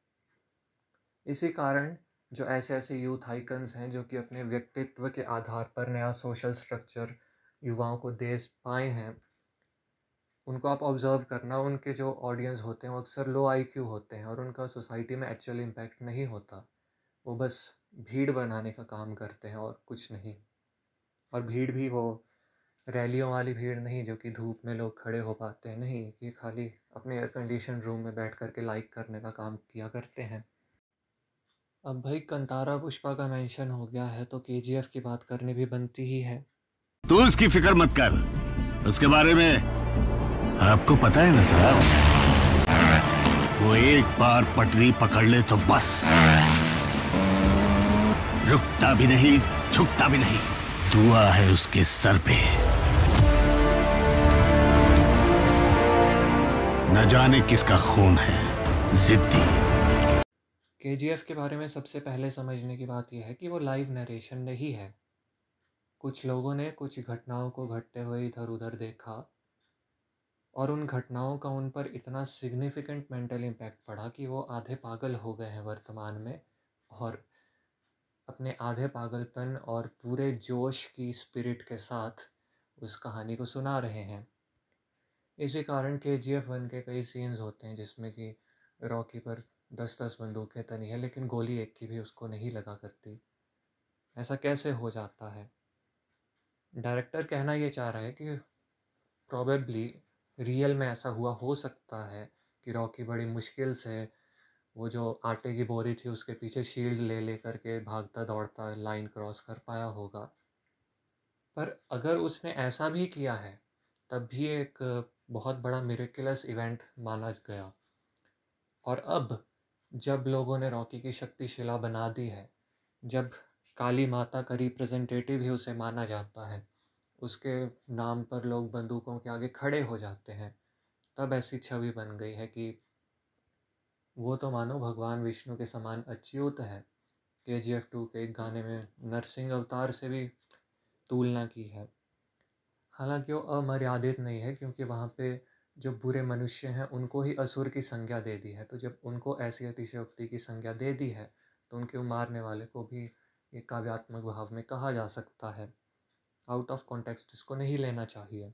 इसी कारण जो ऐसे ऐसे यूथ आइकन्स हैं जो कि अपने व्यक्तित्व के आधार पर नया सोशल स्ट्रक्चर युवाओं को दे पाए हैं, उनको आप ऑब्ज़र्व करना, उनके जो ऑडियंस होते हैं वो अक्सर लो आई क्यू होते हैं और उनका सोसाइटी में एक्चुअल इम्पैक्ट नहीं होता। वो बस भीड़ बनाने का काम करते हैं और कुछ नहीं। और भीड़ भी वो रैलियों वाली भीड़ नहीं जो कि धूप में लोग खड़े हो पाते हैं, नहीं, ये खाली अपने एयर कंडीशन रूम में बैठ कर के लाइक करने का काम किया करते हैं। अब भाई कंतारा पुष्पा का मेंशन हो गया है तो के की बात करनी भी बनती ही है। तू उसकी फ़िक्र मत कर। उसके बारे में आपको पता है ना साहब? वो एक बार पटरी पकड़ ले तो बस। रुकता भी नहीं, झुकता भी नहीं। दुआ है उसके सर पे। न जाने किसका खून है। जिद्दी। के के बारे में सबसे पहले समझने की बात यह है कि वो लाइव नरेशन नहीं है। कुछ लोगों ने कुछ घटनाओं को घटते हुए इधर उधर देखा और उन घटनाओं का उन पर इतना सिग्निफिकेंट मेंटल इम्पैक्ट पड़ा कि वो आधे पागल हो गए हैं वर्तमान में और अपने आधे पागलपन और पूरे जोश की स्पिरिट के साथ उस कहानी को सुना रहे हैं। इसी कारण के जी एफ़ वन के कई सीन्स होते हैं जिसमें कि रॉकी पर दस दस बंदूकें तनी है, लेकिन गोली एक की भी उसको नहीं लगा करती। ऐसा कैसे हो जाता है? डायरेक्टर कहना ये चाह रहा है कि प्रॉबेबली रियल में ऐसा हुआ, हो सकता है कि रॉकी बड़ी मुश्किल से वो जो आटे की बोरी थी उसके पीछे शील्ड ले ले करके भागता, दौड़ता लाइन क्रॉस कर पाया होगा। पर अगर उसने ऐसा भी किया है, तब भी एक बहुत बड़ा मेरेकुलस इवेंट माना गया। और अब जब लोगों ने रॉकी की शक्तिशिला बना दी है, जब काली माता का रिप्रेजेंटेटिव ही उसे माना जाता है। उसके नाम पर लोग बंदूकों के आगे खड़े हो जाते हैं। तब ऐसी छवि बन गई है कि वो तो मानो भगवान विष्णु के समान अच्युत है। के जी एफ़ टू के एक गाने में नरसिंह अवतार से भी तुलना की है। हालाँकि वो अमर्यादित नहीं है, क्योंकि वहाँ पे जो बुरे मनुष्य हैं, उनको ही असुर की संज्ञा दे दी है। तो जब उनको ऐसी अतिशयोक्ति की संज्ञा दे दी है तो उनके मारने वाले को भी एक काव्यात्मक भाव में कहा जा सकता है। आउट ऑफ़ कॉन्टेक्स्ट इसको नहीं लेना चाहिए।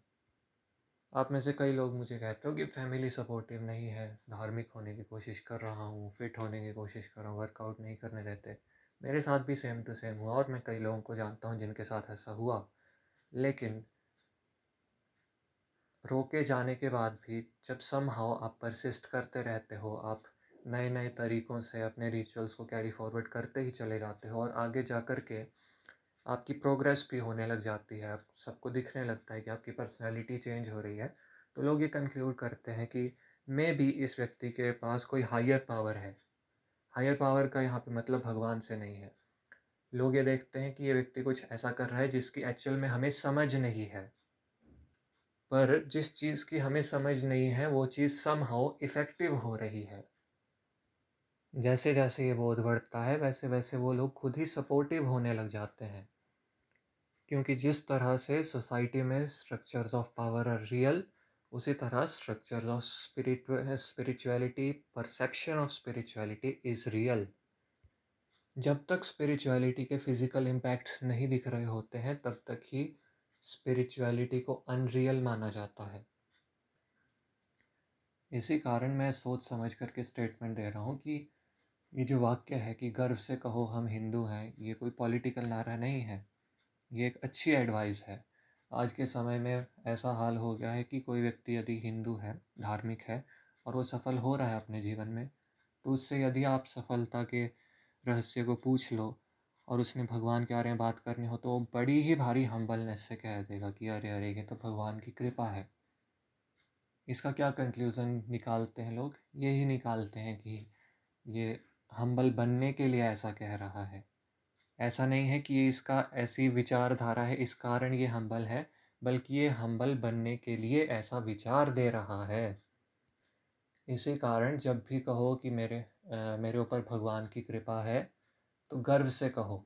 आप में से कई लोग मुझे कहते हो कि फैमिली सपोर्टिव नहीं है, धार्मिक होने की कोशिश कर रहा हूँ फिट होने की कोशिश कर रहा हूँ वर्कआउट नहीं करने देते। मेरे साथ भी सेम टू सेम हुआ और मैं कई लोगों को जानता हूँ जिनके साथ ऐसा हुआ। लेकिन रोके जाने के बाद भी जब सम हाउ आप परसिस्ट करते रहते हो, आप नए नए तरीक़ों से अपने रिचुअल्स को कैरी फॉरवर्ड करते ही चले जाते हो और आगे जा कर के आपकी प्रोग्रेस भी होने लग जाती है। आप सबको दिखने लगता है कि आपकी पर्सनैलिटी चेंज हो रही है। तो लोग ये कंक्लूड करते हैं कि मे भी इस व्यक्ति के पास कोई हायर पावर है। हायर पावर का यहाँ पे मतलब भगवान से नहीं है। लोग ये देखते हैं कि ये व्यक्ति कुछ ऐसा कर रहा है जिसकी एक्चुअल में हमें समझ नहीं है। पर जिस चीज़ की हमें समझ नहीं है, वो चीज़ सम हाउ इफ़ेक्टिव हो रही है। जैसे जैसे ये बोध बढ़ता है वैसे वैसे वो लोग खुद ही सपोर्टिव होने लग जाते हैं। क्योंकि जिस तरह से सोसाइटी में structures of power are real उसी तरह structures of spirit spirituality perception of spirituality is real जब तक स्पिरिचुअलिटी के फ़िज़िकल इम्पैक्ट नहीं दिख रहे होते हैं, तब तक ही स्पिरिचुअलिटी को अनरियल माना जाता है। इसी कारण मैं सोच समझ करके स्टेटमेंट दे रहा हूँ कि ये जो वाक्य है कि गर्व से कहो हम हिंदू हैं, ये कोई पॉलिटिकल नारा नहीं है। ये एक अच्छी एडवाइस है। आज के समय में ऐसा हाल हो गया है कि कोई व्यक्ति यदि हिंदू है, धार्मिक है और वो सफल हो रहा है अपने जीवन में तो उससे यदि आप सफलता के रहस्य को पूछ लो और उसने भगवान के बारे में बात करनी हो तो वो बड़ी ही भारी हम्बलनेस से कह देगा कि अरे अरे, ये तो भगवान की कृपा है। इसका क्या कंक्लूज़न निकालते हैं लोग? यही निकालते हैं कि ये हम्बल बनने के लिए ऐसा कह रहा है। ऐसा नहीं है कि ये इसका ऐसी विचारधारा है इस कारण ये हम्बल है बल्कि ये हम्बल बनने के लिए ऐसा विचार दे रहा है। इसी कारण जब भी कहो कि मेरे आ, मेरे ऊपर भगवान की कृपा है तो गर्व से कहो।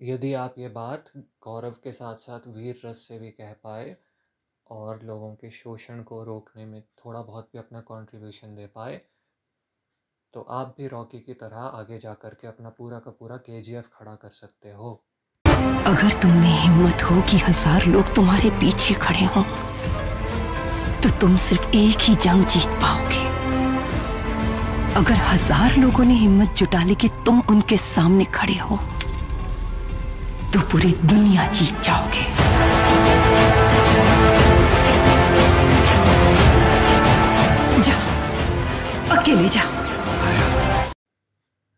यदि आप ये बात गौरव के साथ साथ वीर रस से भी कह पाए और लोगों के शोषण को रोकने में थोड़ा बहुत भी अपना कंट्रीब्यूशन दे पाए तो आप भी रॉकी की तरह आगे जा कर के अपना पूरा का पूरा केजीएफ खड़ा कर सकते हो। अगर तुम में हिम्मत हो कि हज़ार लोग तुम्हारे पीछे खड़े हों तो तुम सिर्फ़ एक ही जंग जीत पाओगे। अगर हज़ार लोगों ने हिम्मत जुटा ली कि तुम उनके सामने खड़े हो तो पूरी दुनिया जीत जाओगे। जा, अकेले जा।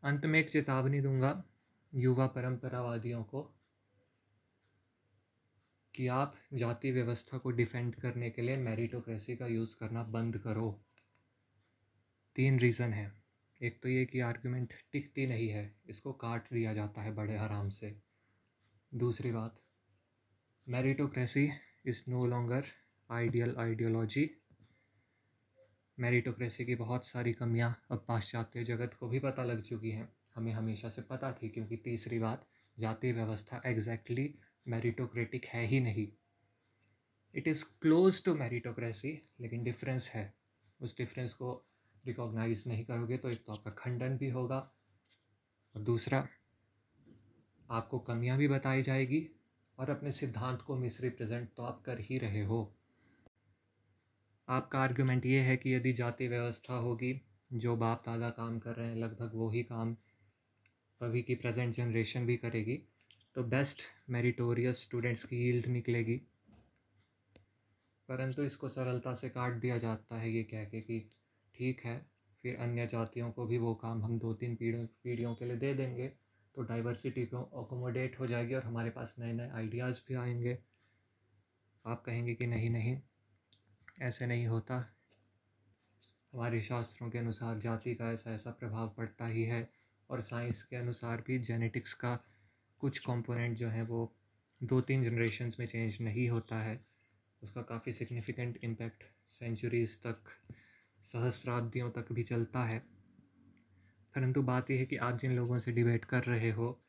अंत में एक चेतावनी दूँगा युवा परंपरावादियों को कि आप जाति व्यवस्था को डिफेंड करने के लिए मेरिटोक्रेसी का यूज़ करना बंद करो। तीन रीज़न है। एक तो ये कि आर्गुमेंट टिकती नहीं है, इसको काट दिया जाता है बड़े आराम से। दूसरी बात meritocracy is no longer ideal ideology meritocracy की बहुत सारी कमियाँ अब पाश्चात्य जगत को भी पता लग चुकी हैं। हमें हमेशा से पता थी क्योंकि तीसरी बात, जाति व्यवस्था एग्जैक्टली मेरिटोक्रेटिक है ही नहीं। It is close to meritocracy लेकिन डिफरेंस है। उस डिफरेंस को रिकॉग्नाइज नहीं करोगे तो एक तो आपका खंडन भी होगा। और दूसरा, आपको कमियाँ भी बताई जाएगी और अपने सिद्धांत को मिस रिप्रेजेंट तो आप कर ही रहे हो। आपका आर्गुमेंट ये है कि यदि जाति व्यवस्था होगी, जो बाप दादा काम कर रहे हैं, लगभग वही काम अभी की प्रेजेंट जनरेशन भी करेगी तो बेस्ट मेरिटोरियस स्टूडेंट्स की यील्ड निकलेगी। परंतु इसको सरलता से काट दिया जाता है ये कह के कि ठीक है, फिर अन्य जातियों को भी वो काम हम दो तीन पीढ़ियों पीढ़ियों के लिए दे देंगे तो डाइवर्सिटी को अकोमोडेट हो जाएगी और हमारे पास नए नए आइडियाज़ भी आएँगे। आप कहेंगे कि नहीं नहीं ऐसे नहीं होता। हमारे शास्त्रों के अनुसार जाति का ऐसा ऐसा प्रभाव पड़ता ही है और साइंस के अनुसार भी जेनेटिक्स का कुछ कंपोनेंट जो है वो दो तीन जनरेशन्स में चेंज नहीं होता है। उसका काफ़ी सिग्निफिकेंट इम्पैक्ट सेंचुरीज़ तक, सहस्राब्दियों तक भी चलता है। परंतु बात यह है कि आप जिन लोगों से डिबेट कर रहे हो,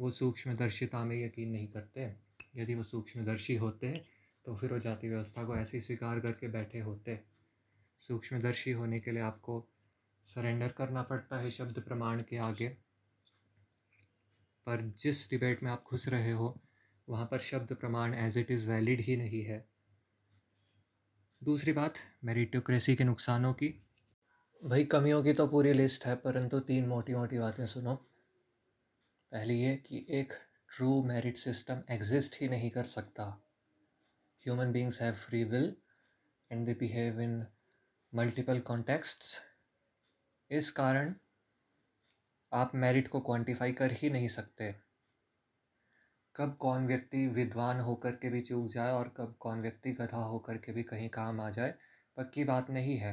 वो सूक्ष्मदर्शिता में यकीन नहीं करते। यदि वो सूक्ष्मदर्शी होते तो फिर वो जाति व्यवस्था को ऐसे ही स्वीकार करके बैठे होते। सूक्ष्मदर्शी होने के लिए आपको सरेंडर करना पड़ता है शब्द प्रमाण के आगे। पर जिस डिबेट में आप घुस रहे हो, वहाँ पर शब्द प्रमाण एज इट इज़ वैलिड ही नहीं है। दूसरी बात मेरिटोक्रेसी के नुकसानों की। भाई, कमियों की तो पूरी लिस्ट है, परंतु तीन मोटी मोटी बातें सुनो। पहली ये कि एक ट्रू मेरिट सिस्टम एग्जिस्ट ही नहीं कर सकता। Human beings have free will and they behave in multiple contexts इस कारण आप मेरिट को क्वांटिफाई कर ही नहीं सकते। कब कौन व्यक्ति विद्वान होकर के भी चूक जाए और कब कौन व्यक्ति गधा होकर के भी कहीं काम आ जाए, पक्की बात नहीं है।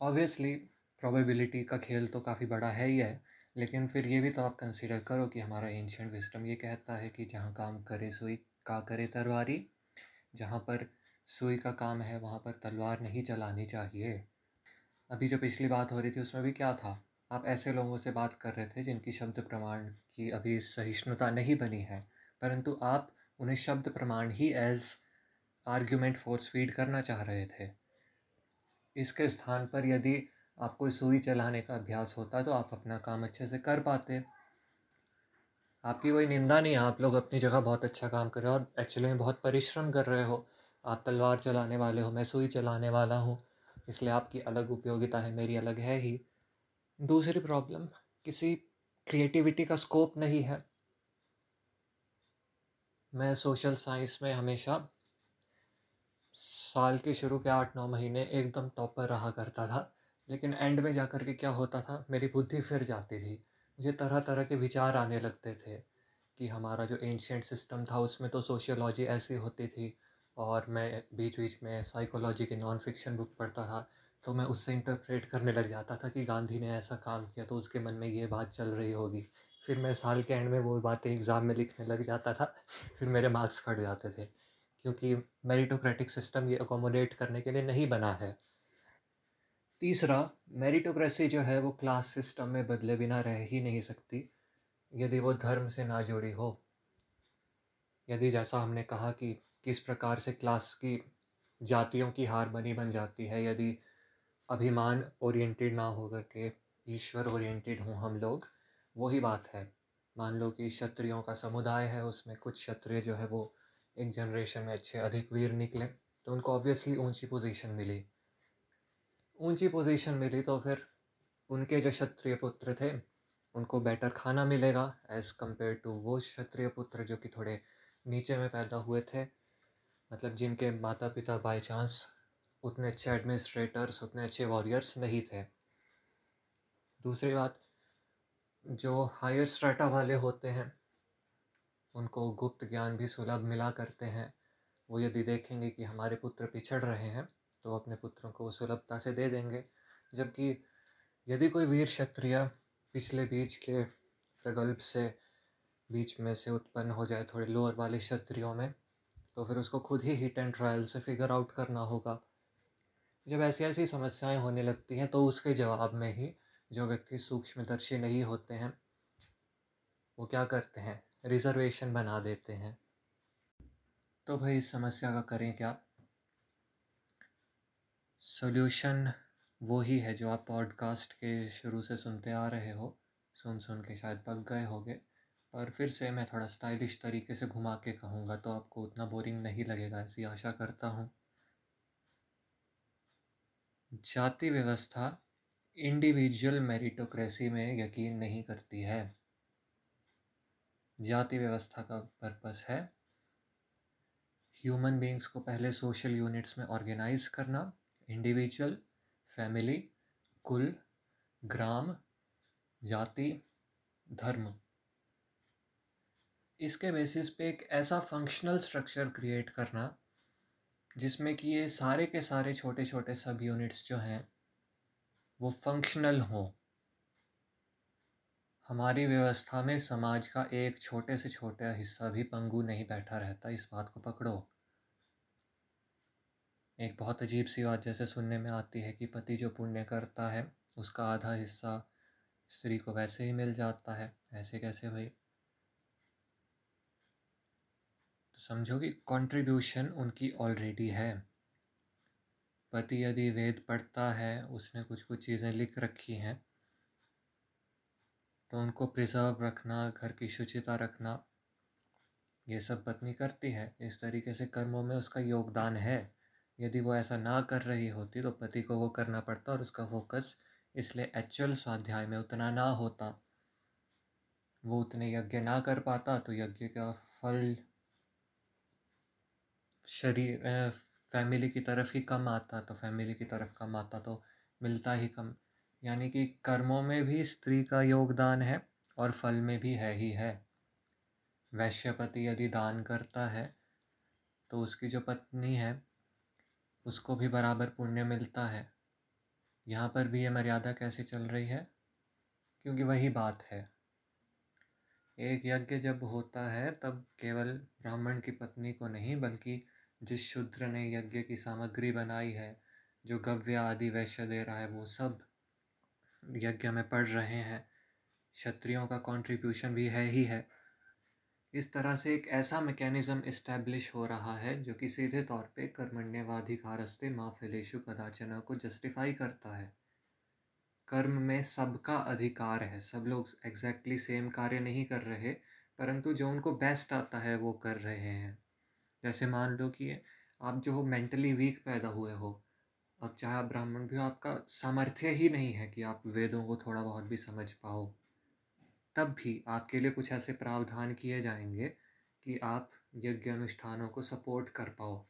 ऑब्वियसली प्रोबेबिलिटी का खेल तो काफ़ी बड़ा है ही है, लेकिन फिर ये भी तो आप कंसिडर करो कि हमारा एंशियंट विस्टम ये कहता है कि जहाँ काम करे, सुई का करे तरवारी जहाँ पर सुई का काम है, वहाँ पर तलवार नहीं चलानी चाहिए। अभी जो पिछली बात हो रही थी, उसमें भी क्या था? आप ऐसे लोगों से बात कर रहे थे, जिनकी शब्द प्रमाण की अभी सहिष्णुता नहीं बनी है। परंतु आप उन्हें शब्द प्रमाण ही एज आर्ग्यूमेंट फोर्स फ़ीड करना चाह रहे थे। इसके स्थान पर यदि आपको सुई चलाने का अभ्यास होता तो आप अपना काम अच्छे से कर पाते। आपकी कोई निंदा नहीं है, आप लोग अपनी जगह बहुत अच्छा काम कर रहे हो और एक्चुअली में बहुत परिश्रम कर रहे हो। आप तलवार चलाने वाले हो, मैं सुई चलाने वाला हूँ, इसलिए आपकी अलग उपयोगिता है, मेरी अलग है ही। दूसरी प्रॉब्लम किसी क्रिएटिविटी का स्कोप नहीं है। मैं सोशल साइंस में हमेशा साल के शुरू के आठ नौ महीने एकदम टॉपर रहा करता था, लेकिन एंड में जा कर के क्या होता था, मेरी बुद्धि फिर जाती थी। मुझे तरह तरह के विचार आने लगते थे कि हमारा जो एंशियंट सिस्टम था, उसमें तो सोशियोलॉजी ऐसी होती थी और मैं बीच बीच में साइकोलॉजी की नॉन फिक्शन बुक पढ़ता था तो मैं उससे इंटरप्रेट करने लग जाता था कि गांधी ने ऐसा काम किया तो उसके मन में ये बात चल रही होगी। फिर मैं साल के एंड में वो बातें एग्ज़ाम में लिखने लग जाता था, फिर मेरे मार्क्स कट जाते थे, क्योंकि मेरिटोक्रेटिक सिस्टम ये अकोमोडेट करने के लिए नहीं बना है। तीसरा मेरिटोक्रेसी जो है वो क्लास सिस्टम में बदले बिना रह ही नहीं सकती, यदि वो धर्म से ना जुड़ी हो। यदि जैसा हमने कहा कि किस प्रकार से क्लास की जातियों की हार बनी बन जाती है, यदि अभिमान ओरिएंटेड ना हो करके, ईश्वर ओरिएंटेड हों हम लोग, वही बात है। मान लो कि क्षत्रियों का समुदाय है, उसमें कुछ क्षत्रिय जो है वो एक जनरेशन में अच्छे, अधिक वीर निकले तो उनको ऑब्वियसली ऊँची पोजीशन मिली। ऊँची पोजीशन मिली तो फिर उनके जो क्षत्रिय पुत्र थे, उनको बेटर खाना मिलेगा एज़ कंपेयर टू वो क्षत्रिय पुत्र जो कि थोड़े नीचे में पैदा हुए थे। मतलब जिनके माता पिता बाई चांस उतने अच्छे एडमिनिस्ट्रेटर्स उतने अच्छे वॉरियर्स नहीं थे। दूसरी बात, जो हायर स्ट्रेटा वाले होते हैं, उनको गुप्त ज्ञान भी सुलभ मिला करते हैं। वो यदि देखेंगे कि हमारे पुत्र पिछड़ रहे हैं तो अपने पुत्रों को वो सुलभता से दे देंगे। जबकि यदि कोई वीर क्षत्रिय पिछले बीच के प्रगल्भ से बीच में से उत्पन्न हो जाए थोड़े लोअर वाले क्षत्रियों में तो फिर उसको खुद ही हिट एंड ट्रायल से फिगर आउट करना होगा। जब ऐसी ऐसी समस्याएँ होने लगती हैं तो उसके जवाब में ही जो व्यक्ति सूक्ष्मदर्शी नहीं होते हैं, वो क्या करते हैं? रिज़र्वेशन बना देते हैं। तो भाई इस समस्या का करें क्या? सॉल्यूशन वो ही है जो आप पॉडकास्ट के शुरू से सुनते आ रहे हो सुन सुन के शायद पक गए होगे। पर फिर से मैं थोड़ा स्टाइलिश तरीके से घुमा के कहूँगा तो आपको उतना बोरिंग नहीं लगेगा, ऐसी आशा करता हूँ। जाति व्यवस्था इंडिविजुअल मेरिटोक्रेसी में यकीन नहीं करती है। जाति व्यवस्था का पर्पस है ह्यूमन बींग्स को पहले सोशल यूनिट्स में ऑर्गेनाइज करना इंडिविजुअल फैमिली कुल, ग्राम, जाति, धर्म। इसके बेसिस पे एक ऐसा फंक्शनल स्ट्रक्चर क्रिएट करना, जिसमें कि ये सारे के सारे छोटे छोटे सब यूनिट्स जो हैं, वो फंक्शनल हों। हमारी व्यवस्था में समाज का एक छोटे से छोटा हिस्सा भी पंगु नहीं बैठा रहता, इस बात को पकड़ो। एक बहुत अजीब सी बात जैसे सुनने में आती है कि पति जो पुण्य करता है, उसका आधा हिस्सा स्त्री को वैसे ही मिल जाता है, ऐसे कैसे भाई? तो समझो कि कंट्रीब्यूशन उनकी ऑलरेडी है। पति यदि वेद पढ़ता है, उसने कुछ कुछ चीज़ें लिख रखी हैं तो उनको प्रिजर्व रखना, घर की शुचिता रखना, ये सब पत्नी करती है। इस तरीके से कर्मों में उसका योगदान है। यदि वो ऐसा ना कर रही होती तो पति को वो करना पड़ता और उसका फोकस इसलिए एक्चुअल स्वाध्याय में उतना ना होता। वो उतने यज्ञ ना कर पाता तो यज्ञ का फल शरीर फैमिली की तरफ़ ही कम आता तो फैमिली की तरफ़ कम आता तो मिलता ही कम। यानी कि कर्मों में भी स्त्री का योगदान है और फल में भी है ही है। वैश्यपति यदि दान करता है तो उसकी जो पत्नी है उसको भी बराबर पुण्य मिलता है। यहाँ पर भी ये मर्यादा कैसे चल रही है? क्योंकि वही बात है। एक यज्ञ जब होता है, तब केवल ब्राह्मण की पत्नी को नहीं, बल्कि जिस शूद्र ने यज्ञ की सामग्री बनाई है, जो गव्य आदि वैश्य दे रहा है, वो सब यज्ञ में पढ़ रहे हैं। क्षत्रियों का कंट्रीब्यूशन भी है ही है। इस तरह से एक ऐसा मैकेनिज़्म इस्टेब्लिश हो रहा है, जो कि सीधे तौर पे कर्मण्यवाधिकारस्ते माँ फिलेशु कदाचना को जस्टिफाई करता है। कर्म में सबका अधिकार है। सब लोग एग्जैक्टली सेम कार्य नहीं कर रहे, परंतु जो उनको बेस्ट आता है, वो कर रहे हैं। जैसे मान लो कि आप जो हो मेंटली वीक पैदा हुए हो, अब चाहे आप ब्राह्मण भी हो, आपका सामर्थ्य ही नहीं है कि आप वेदों को थोड़ा बहुत भी समझ पाओ। तब भी आपके लिए कुछ ऐसे प्रावधान किए जाएँगे कि आप यज्ञ अनुष्ठानों को सपोर्ट कर पाओ।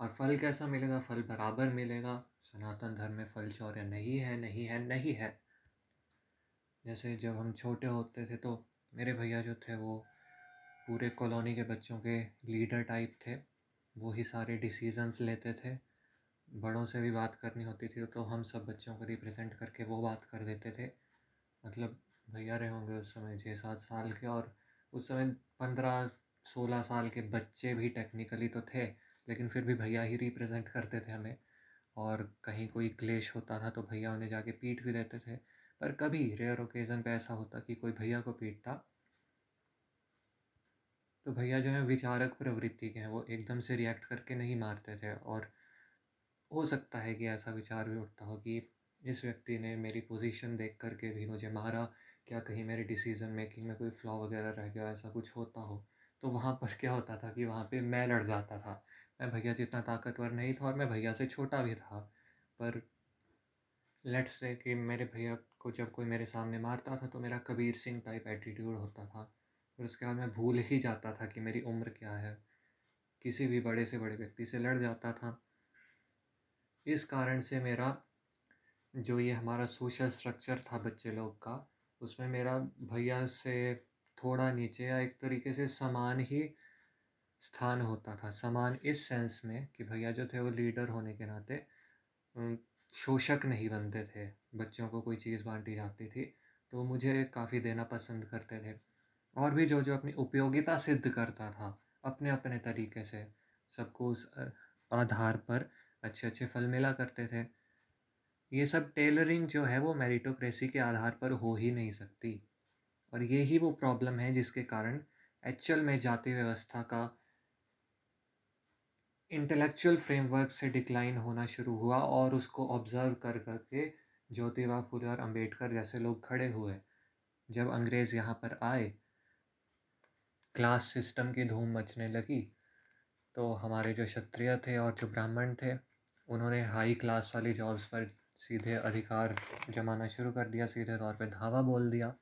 और फल कैसा मिलेगा? फल बराबर मिलेगा। सनातन धर्म में फल चौर्य नहीं है नहीं है नहीं है। जैसे जब हम छोटे होते थे तो मेरे भैया जो थे वो पूरे कॉलोनी के बच्चों के लीडर टाइप थे। वो ही सारे डिसीजंस लेते थे। बड़ों से भी बात करनी होती थी तो हम सब बच्चों को रिप्रेजेंट करके वो बात कर देते थे। मतलब भैया रहे होंगे उस समय छः सात साल के और उस समय पंद्रह सोलह साल के बच्चे भी टेक्निकली तो थे, लेकिन फिर भी भैया ही रिप्रेजेंट करते थे हमें। और कहीं कोई क्लेश होता था तो भैया उन्हें जाके पीट भी देते थे। पर कभी रेयर ओकेज़न पे ऐसा होता कि कोई भैया को पीटता तो भैया जो है विचारक प्रवृत्ति के हैं, वो एकदम से रिएक्ट करके नहीं मारते थे। और हो सकता है कि ऐसा विचार भी उठता हो कि इस व्यक्ति ने मेरी पोजीशन देख करके भी मुझे मारा क्या कहीं मेरे डिसीज़न मेकिंग में कोई फ्लॉ वगैरह रह गया, ऐसा कुछ होता हो? तो वहाँ पर क्या होता था कि वहाँ पे मैं लड़ जाता था। मैं भैया जितना ताकतवर नहीं था और मैं भैया से छोटा भी था। पर लेट्स से कि मेरे भैया को जब कोई मेरे सामने मारता था तो मेरा कबीर सिंह टाइप एटीट्यूड होता था। फिर उसके बाद मैं भूल ही जाता था कि मेरी उम्र क्या है। किसी भी बड़े से बड़े व्यक्ति से लड़ जाता था। इस कारण से मेरा जो ये हमारा सोशल स्ट्रक्चर था बच्चे लोग का उसमें मेरा भैया से थोड़ा नीचे या एक तरीके से समान ही स्थान होता था। समान इस सेंस में कि भैया जो थे वो लीडर होने के नाते शोषक नहीं बनते थे। बच्चों को कोई चीज़ बांटी जाती थी तो मुझे काफ़ी देना पसंद करते थे। और भी जो जो अपनी उपयोगिता सिद्ध करता था अपने अपने तरीके से, सबको उस आधार पर अच्छे अच्छे फल मिला करते थे। ये सब टेलरिंग जो है वो मेरिटोक्रेसी के आधार पर हो ही नहीं सकती। और ये ही वो प्रॉब्लम है जिसके कारण एक्चुअल में जाति व्यवस्था का इंटेलेक्चुअल फ्रेमवर्क से डिक्लाइन होना शुरू हुआ और उसको ऑब्ज़र्व कर करके ज्योतिबा फुले और अंबेडकर जैसे लोग खड़े हुए। जब अंग्रेज़ यहाँ पर आए क्लास सिस्टम की धूम मचने लगी तो हमारे जो क्षत्रिय थे और जो ब्राह्मण थे, उन्होंने हाई क्लास वाली जॉब्स पर सीधे अधिकार जमाना शुरू कर दिया, सीधे तौर पे धावा बोल दिया।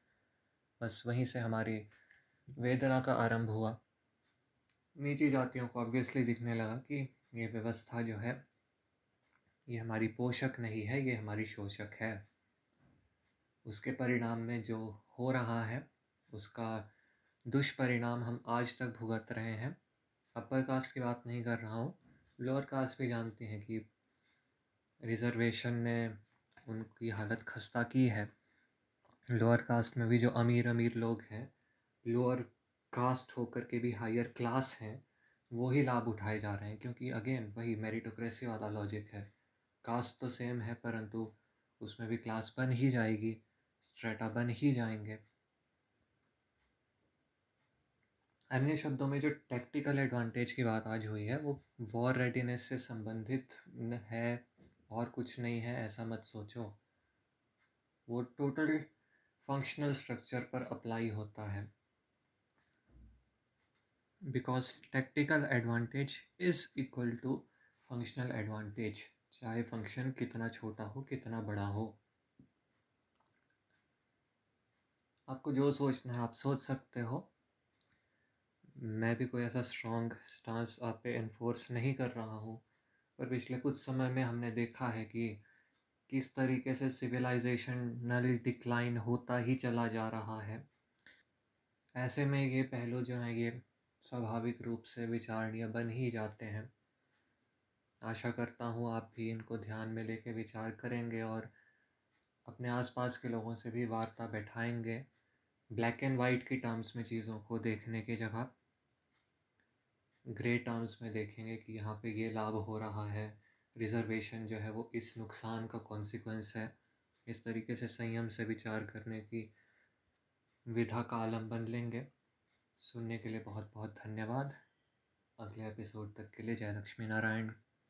बस वहीं से हमारी वेदना का आरंभ हुआ। नीची जातियों को ऑब्वियसली दिखने लगा कि ये व्यवस्था जो है, ये हमारी पोषक नहीं है, ये हमारी शोषक है। उसके परिणाम में जो हो रहा है, उसका दुष्परिणाम हम आज तक भुगत रहे हैं। अपर कास्ट की बात नहीं कर रहा हूँ। लोअर कास्ट भी जानते हैं कि रिज़र्वेशन ने उनकी हालत खस्ता की है। लोअर कास्ट में भी जो अमीर अमीर लोग हैं, लोअर कास्ट होकर के भी हायर क्लास हैं वही लाभ उठाए जा रहे हैं। क्योंकि अगेन, वही मेरिटोक्रेसी वाला लॉजिक है। कास्ट तो सेम है, परंतु उसमें भी क्लास बन ही जाएगी स्ट्रेटा बन ही जाएँगे। अन्य शब्दों में जो टैक्टिकल एडवांटेज की बात आज हुई है, वो वॉर रेडीनेस से संबंधित है। और कुछ नहीं है, ऐसा मत सोचो। वो टोटल फंक्शनल स्ट्रक्चर पर अप्लाई होता है। Because tactical advantage is equal to functional advantage चाहे फ़ंक्शन कितना छोटा हो, कितना बड़ा हो। आपको जो सोचना है, आप सोच सकते हो। मैं भी कोई ऐसा स्ट्रॉन्ग स्टांस आप पे इन्फोर्स नहीं कर रहा हूँ। पर पिछले कुछ समय में हमने देखा है कि किस तरीके से सिविलाइजेशन नल डिक्लाइन होता ही चला जा रहा है। ऐसे में ये पहलू जो हैं, ये स्वाभाविक रूप से विचारणीय बन ही जाते हैं। आशा करता हूँ आप भी इनको ध्यान में लेके विचार करेंगे और अपने आसपास के लोगों से भी वार्ता बैठाएँगे। ब्लैक एंड वाइट की टर्म्स में चीज़ों को देखने की जगह। ग्रे टर्म्स में देखेंगे कि यहाँ पे ये लाभ हो रहा है। रिज़र्वेशन जो है वो इस नुकसान का कॉन्सिक्वेंस है। इस तरीके से संयम से विचार करने की विधा का आलंबन लेंगे। सुनने के लिए बहुत बहुत धन्यवाद। अगले एपिसोड तक के लिए जय लक्ष्मी नारायण